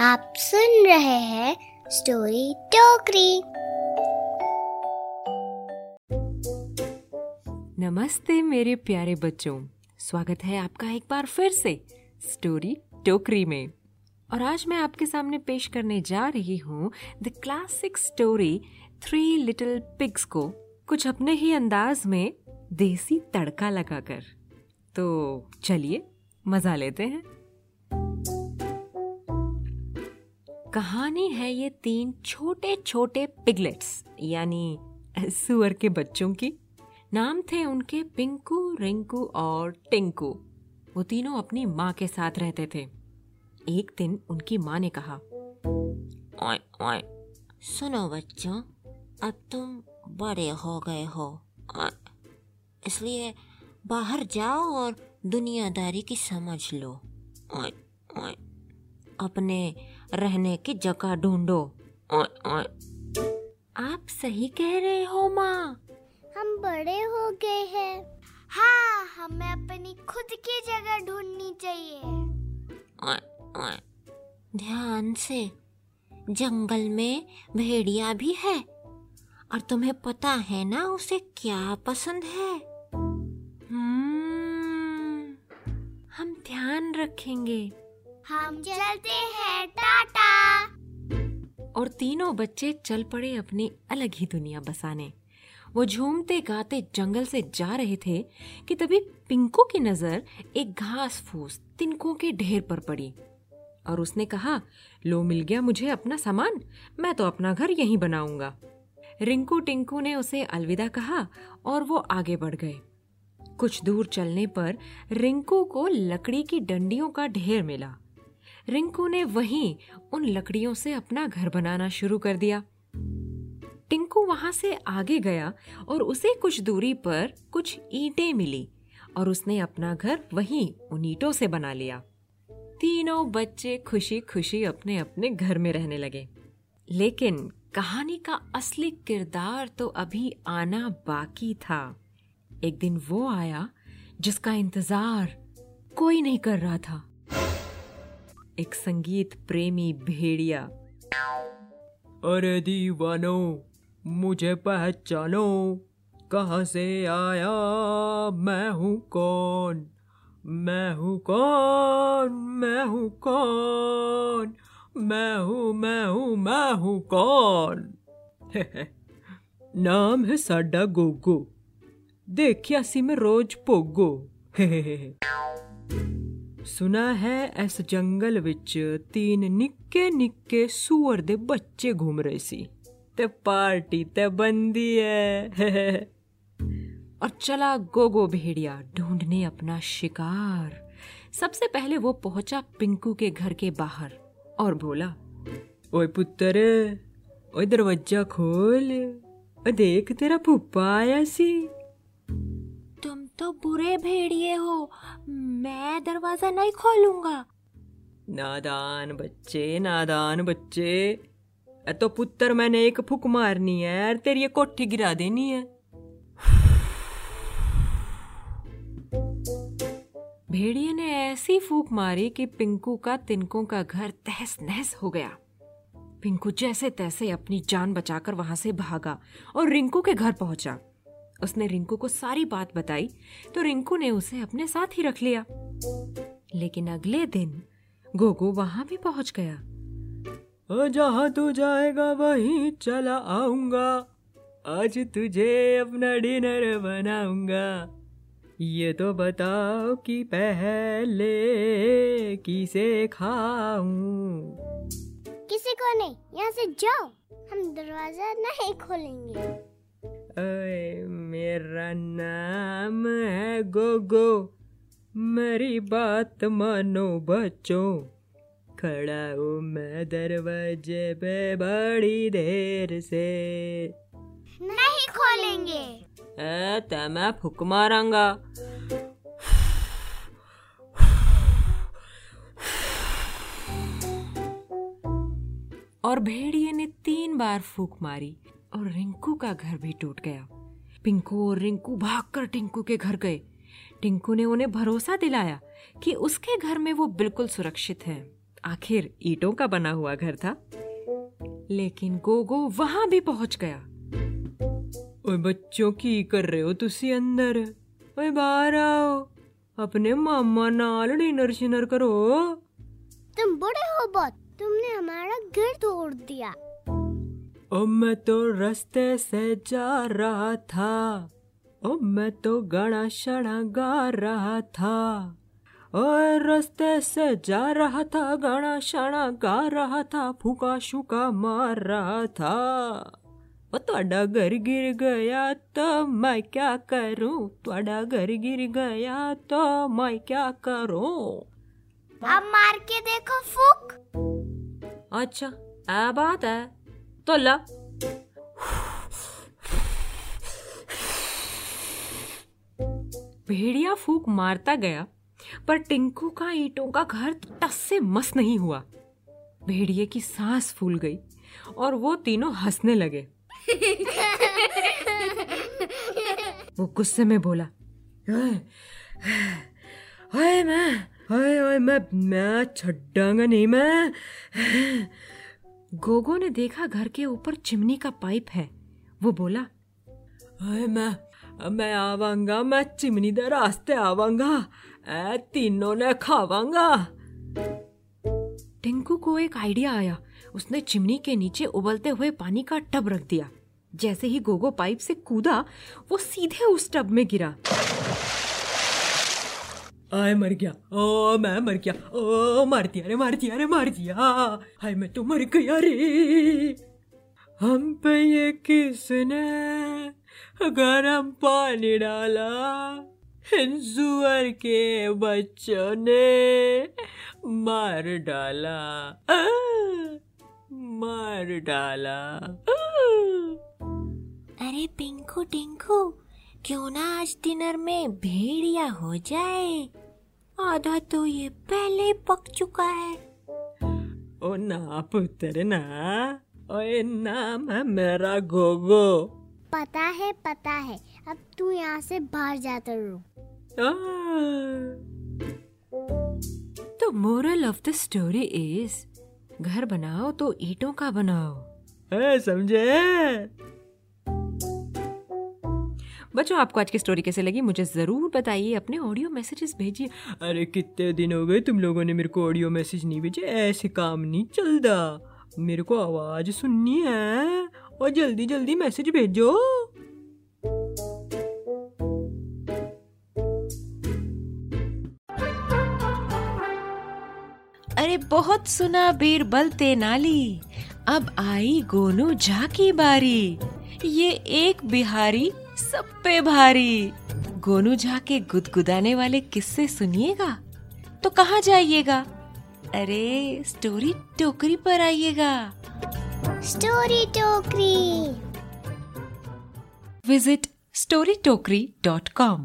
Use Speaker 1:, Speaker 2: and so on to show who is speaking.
Speaker 1: आप सुन रहे हैं स्टोरी टोकरी।
Speaker 2: नमस्ते मेरे प्यारे बच्चों। स्वागत है आपका एक बार फिर से स्टोरी टोकरी में। और आज मैं आपके सामने पेश करने जा रही हूँ the classic story three little pigs को। कुछ अपने ही अंदाज में देसी तड़का लगाकर। तो चलिए, मज़ा लेते हैं। कहानी है ये तीन छोटे छोटे पिगलेट्स यानी सुअर के बच्चों की। नाम थे उनके पिंकू, रिंकू और टिंकू। वो तीनों अपनी माँ के साथ रहते थे। एक दिन उनकी माँ ने कहा,
Speaker 3: ओए ओए, सुनो बच्चों, अब तुम बड़े हो गए हो इसलिए बाहर जाओ और दुनियादारी की समझ लो। ओए ओए, अपने रहने की जगह ढूंढो।
Speaker 2: आप सही कह रहे हो माँ।
Speaker 1: हम बड़े हो गए हैं। हाँ हमें अपनी खुद की जगह ढूंढनी चाहिए।
Speaker 3: ध्यान से। जंगल में भेड़िया भी है। और तुम्हें पता है ना उसे क्या पसंद है?
Speaker 2: हम्म, हम ध्यान रखेंगे।
Speaker 1: हम चलते हैं टाटा।
Speaker 2: और तीनों बच्चे चल पड़े अपनी अलग ही दुनिया बसाने। वो झूमते गाते जंगल से जा रहे थे कि तभी पिंकू की नज़र एक घास फूस तिनकों के ढेर पर पड़ी। और उसने कहा, लो, मिल गया मुझे अपना सामान, मैं तो अपना घर यहीं बनाऊँगा। रिंकू टिंकू ने उसे अलविदा कहा और वो आगे बढ़ गए। कुछ दूर चलने पर रिंकू को लकड़ी की डंडियों का ढेर मिला। रिंकू ने वहीं उन लकड़ियों से अपना घर बनाना शुरू कर दिया। टिंकू वहाँ से आगे गया और उसे कुछ दूरी पर कुछ ईंटें मिली और उसने अपना घर वहीं उन ईंटों से बना लिया। तीनों बच्चे खुशी खुशी अपने अपने घर में रहने लगे। लेकिन कहानी का असली किरदार तो अभी आना बाकी था। एक दिन वो आया जिसका इंतज़ार कोई नहीं कर रहा था। एक संगीत प्रेमी भेड़िया।
Speaker 4: अरे दीवानो, मुझे पहचानो, कहाँ से आया, मैं हूँ कौन? मैं हूँ कौन? मैं हूँ कौन? मैं हूँ मैं हूँ मैं हूँ कौन? नाम है साडा गोगो। देखिया सी मैं रोज पोगो। ਸੁਣਾ ਹੈ ਇਸ ਜੰਗਲ ਵਿੱਚ ਤਿੰਨ ਨਿੱਕੇ ਨਿੱਕੇ ਸੂਰ ਦੇ ਬੱਚੇ ਘੁੰਮ ਰਹੇ ਸੀ ਤੇ ਪਾਰਟੀ ਤੇ ਬੰਦੀ ਹੈ
Speaker 2: और चला गोगो भेड़िया ढूंढने अपना शिकार सबसे पहले वो पहुंचा पिंकू के घर के बाहर और बोला
Speaker 4: ਓਏ ਪੁੱਤਰ ਓਏ ਦਰਵਾਜ਼ਾ ਖੋਲ ਓ ਦੇਖ ਤੇਰਾ ਫੁੱਫਾ ਆਇਆ ਸੀ
Speaker 3: तुम तो बुरे भेड़िए हो। मैं दरवाज़ा नहीं खोलूँगा।
Speaker 4: नादान बच्चे नादान बच्चे। तो पुत्र मैंने एक फुक मारनी है और तेरी कोठी गिरा देनी है।
Speaker 2: भेड़िए ने ऐसी फूक मारी कि पिंकू का तिनकों का घर तहस नहस हो गया। पिंकू जैसे तैसे अपनी जान बचाकर वहाँ से भागा और रिंकू के घर पहुँचा। उसने रिंकू को सारी बात बताई तो रिंकू ने उसे अपने साथ ही रख लिया। लेकिन अगले दिन गोगो वहाँ भी पहुँच गया।
Speaker 4: ओ जहाँ तू जाएगा वहीं चला आऊँगा। आज तुझे अपना डिनर बनाऊँगा। ये तो बताओ कि पहले किसे खाऊं?
Speaker 1: किसी को नहीं यहाँ से जाओ। हम दरवाज़ा नहीं खोलेंगे।
Speaker 4: मेरा नाम है गोगो। मेरी बात मानो बच्चों।
Speaker 2: खड़ा हूँ मैं दरवाजे पे बड़ी देर से।
Speaker 1: नहीं खोलेंगे।
Speaker 2: ए ते मैं फुक मारांगा।
Speaker 5: और भेड़िए ने तीन बार फूक मारी और रिंकू का घर भी टूट गया। पिंकू और रिंकू भागकर टिंकू के घर गए। टिंकू ने उन्हें भरोसा दिलाया कि उसके घर में वो बिल्कुल सुरक्षित है। आखिर ईंटों का बना हुआ घर था। लेकिन गोगो वहाँ भी पहुँच गया।
Speaker 2: ओए बच्चों की कर रहे हो तुसी अंदर? ओए बाहर आओ। अपने मामा नाल डिनर शिनर करो।
Speaker 1: तुम बड़े हो बहुत। तुमने हमारा घर तोड़ दिया।
Speaker 2: ओ तो रास्ते से जा रहा था ओ तो गड़ा शाणा गा रहा था। और रास्ते से जा रहा था गड़ा शाणा गा रहा था फूका शुका मार रहा था। वो थोड़ा घर गिर गया तो मैं क्या करूँ? थोड़ा घर गिर गया तो मैं क्या करूँ?
Speaker 1: अब मार के देखो फूक।
Speaker 5: अच्छा आ बात है। तो ला। भेड़िया फूक मारता गया, पर टिंकू का ईंटों का घर टस से मस नहीं हुआ। भेड़िए की सांस फूल गई और वो तीनों हंसने लगे। वो गुस्से में बोला
Speaker 2: हाय मैं हाय हाय मैं मैं छड्डांगा नहीं, मैं
Speaker 5: गोगो ने देखा घर के ऊपर चिमनी का पाइप है। वो बोला
Speaker 2: मैं मैं आवांगा मैं चिमनी दे रास्ते आवांगा। ए तीनों ने खावांगा।
Speaker 5: टिंकू को एक आइडिया आया। उसने चिमनी के नीचे उबलते हुए पानी का टब रख दिया। जैसे ही गोगो पाइप से कूदा वो सीधे उस टब में गिरा।
Speaker 2: आय मर गया। ओ मैं मर गया। ओ मार दिया रे मार दिया रे मार दिया। हाय मैं तो मर गया रे। हम पे ये किसने गरम पानी डाला? सुअर के बच्चों ने मार डाला। आ, मार डाला। आ।
Speaker 3: अरे पिंकू टिंकू क्यों ना आज डिनर में भेड़िया हो जाए? आधा तो ये पहले पक चुका है।
Speaker 2: ओ ना पुत्र ना ओए नाम है मेरा गोगो।
Speaker 1: पता है पता है अब तू यहाँ से बाहर जाता रहो।
Speaker 5: तो moral of the story is घर बनाओ तो ईंटों का बनाओ।
Speaker 2: समझे?
Speaker 5: बच्चों, आपको आज की स्टोरी कैसे लगी मुझे ज़रूर बताइए, अपने ऑडियो मैसेजेस भेजिए।
Speaker 2: अरे, कितने दिन हो गए तुम लोगों ने मेरे को ऑडियो मैसेज नहीं भेजे? ऐसे काम नहीं चलता। मेरे को आवाज़ सुननी है, और जल्दी जल्दी मैसेज भेजो।
Speaker 5: अरे, बहुत सुना बीरबल तेनाली। अब आई गोनू झा की बारी। ये एक बिहारी सब पे भारी। गोनू झा के गुदगुदाने वाले किस्से सुनिएगा? तो कहाँ जाइएगा? अरे स्टोरी टोकरी पर आइएगा।
Speaker 1: स्टोरी टोकरी।
Speaker 5: Visit storytokri.com